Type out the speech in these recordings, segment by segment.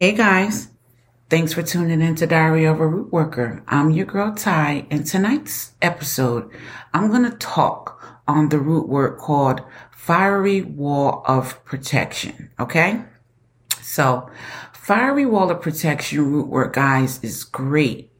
Hey guys, thanks for tuning in to Diary of a Root Worker. I'm your girl Ty, and tonight's episode, I'm going to talk on the root work called Fiery Wall of Protection. Okay? So, Fiery Wall of Protection root work, guys, is great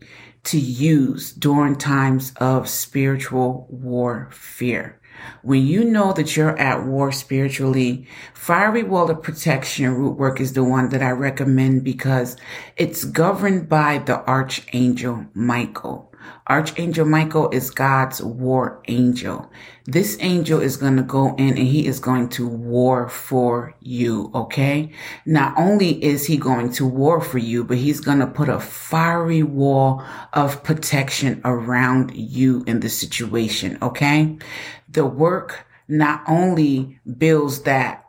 to use during times of spiritual warfare. When you know that you're at war spiritually, fiery wall of protection root work is the one that I recommend because it's governed by the archangel Michael. Archangel Michael is God's war angel. This angel is going to go in and he is going to war for you. Okay. Not only is he going to war for you, but he's going to put a fiery wall of protection around you in the situation. Okay. The work not only builds that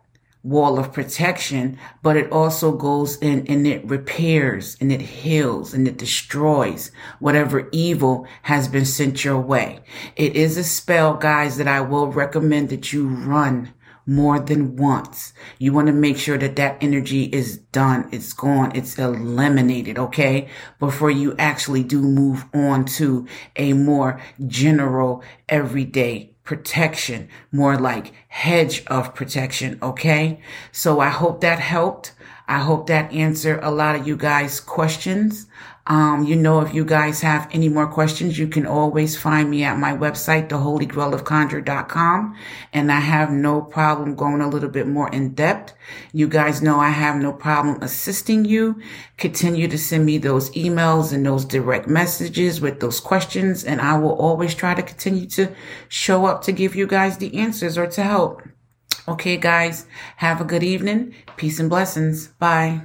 wall of protection, but it also goes in and it repairs and it heals and it destroys whatever evil has been sent your way. It is a spell, guys, that I will recommend that you run more than once. You want to make sure that that energy is done. It's gone. It's eliminated. Okay. Before you actually do move on to a more general everyday protection, more like hedge of protection. Okay. So I hope that helped. I hope that answered a lot of you guys' questions. Um, you know, if you guys have any more questions, you can always find me at my website, theholygrailofconjure.com. And I have no problem going a little bit more in depth. You guys know I have no problem assisting you. Continue to send me those emails and those direct messages with those questions. And I will always try to continue to show up to give you guys the answers or to help. Okay, guys, have a good evening. Peace and blessings. Bye.